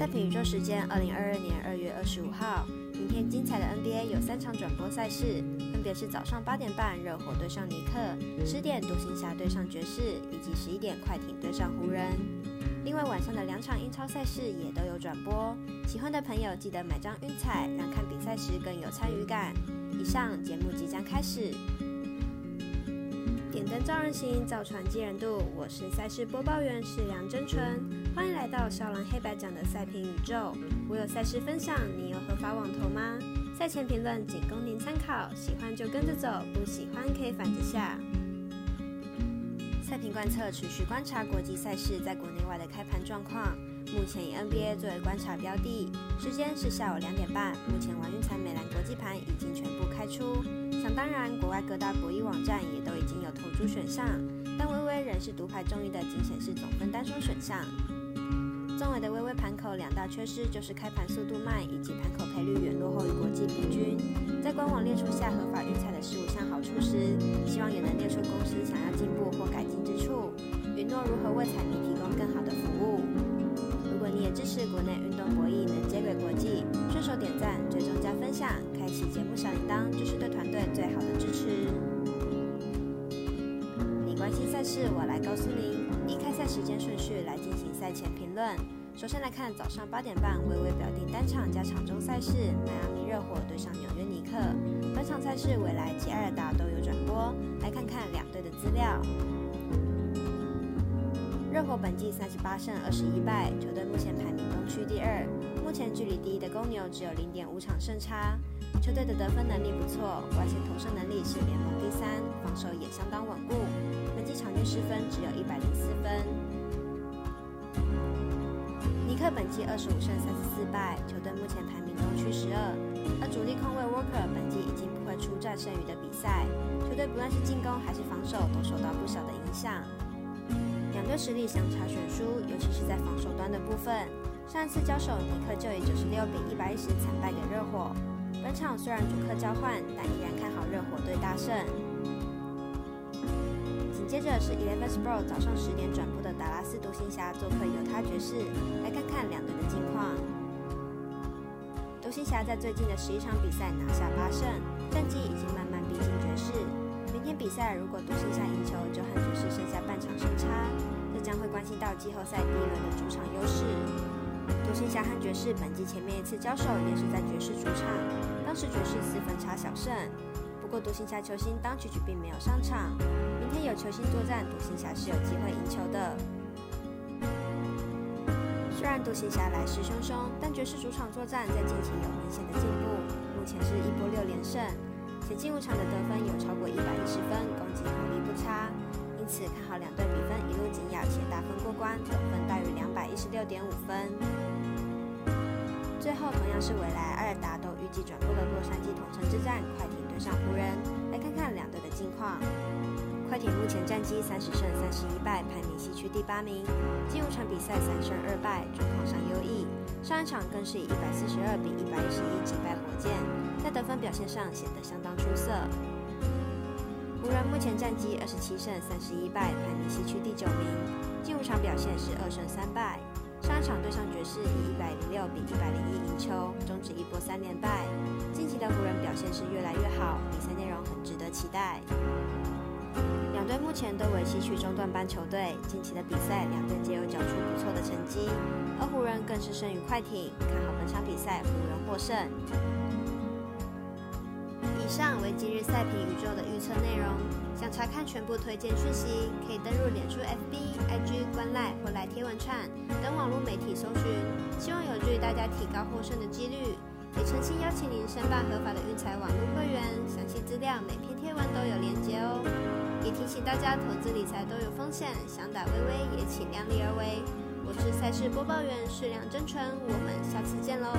赛评宇宙时间，二零二二年二月二十五号，明天精彩的 NBA 有三场转播赛事，分别是早上八点半热火对上尼克，十点独行侠对上爵士，以及十一点快艇对上湖人。另外晚上的两场英超赛事也都有转播，喜欢的朋友记得买张运彩，让看比赛时更有参与感。以上节目即将开始。点灯照人型，造船济人度。我是赛事播报员是梁真纯，欢迎来到少狼黑白奖的赛评宇宙。我有赛事分享，你有合法网投吗？赛前评论仅供您参考，喜欢就跟着走，不喜欢可以反着下。赛评观测持续观察国际赛事在国内外的开盘状况，目前以 NBA 作为观察标的，时间是下午两点半。目前王运才美兰国际盘已经全部开出。想当然，国外各大博弈网站也都已经有投注选项，但微微仍是独排众议的仅显示总分单双选项。中尾的微微盘口两大缺失就是开盘速度慢，以及盘口赔率远落后于国际平均。在官网列出下合法运彩的十五项好处时，希望也能列出公司想要进步或改进之处，允诺如何为彩迷提供更好的服务。如果你也支持国内运动博弈能接轨国际，顺手点赞、分享，开启节目小铃铛，就是对团队最好的支持。你关心赛事，我来告诉您。依开赛时间顺序来进行赛前评论。首先来看早上八点半，微微表定单场加场中赛事，迈阿密热火对上纽约尼克。本场赛事未来及艾尔达都有转播，来看看两队的资料。热火本季三十八胜二十一败，球队目前排名东区第二。目前距离第一的公牛只有零点五场胜差。球队的得分能力不错，外线投射能力是联盟第三，防守也相当稳固。本季场均失分只有一百零四分。尼克本季二十五胜三十四败，球队目前排名东区十二。而主力控卫 Walker 本季已经不会出战剩余的比赛，球队不论是进攻还是防守都受到不小的影响。两队实力相差悬殊，尤其是在防守端的部分。上一次交手，尼克就以九十六比一百一十惨败给热火。本场虽然主客交换，但依然看好热火队大胜。紧接着是 Eleven Sport 早上十点转播的达拉斯独行侠做客犹他爵士，来看看两队的近况。独行侠在最近的十一场比赛拿下八胜，战绩已经慢慢逼近爵士。明天比赛如果独行侠赢球，就和爵士剩下半场胜差，这将会关系到季后赛第一轮的主场优势。独行侠和爵士本季前面一次交手也是在爵士主场，当时爵士四分差小胜。不过独行侠球星当曲曲并没有上场，明天有球星作战，独行侠是有机会赢球的。虽然独行侠来势汹汹，但爵士主场作战在近期有明显的进步，目前是一波六连胜，且进入场的得分有超过一百一十分，攻击火力不差。因此看好两队比分一路紧咬且大分过关，总分大于两百一十六点五分。最后同样是未来艾尔达都预计转播的洛杉矶同城之战，快艇对上湖人，来看看两队的近况。快艇目前战绩三十胜三十一败，排名西区第八名，进入场比赛三胜二败，状况上优异。上一场更是以一百四十二比一百一十一击败火箭，表现上显得相当出色。湖人目前战绩二十七胜三十一败，排名西区第九名，进五场表现是二胜三败。上一场对上爵士以一百零六比一百零一赢球，终止一波三连败。近期的湖人表现是越来越好，比赛内容很值得期待。两队目前都为西区中段班球队，近期的比赛两队皆有缴出不错的成绩，而湖人更是胜于快艇，看好本场比赛湖人获胜。以上为今日赛评宇宙的预测内容。想查看全部推荐讯息，可以登入脸书 FB、IG、观赖或来贴文串等网络媒体搜寻，希望有助于大家提高获胜的几率。也诚心邀请您申办合法的运财网络会员，详细资料每篇贴文都有连接哦。也提醒大家，投资理财都有风险，想打微微也请量力而为。我是赛事播报员适量真纯，我们下次见喽。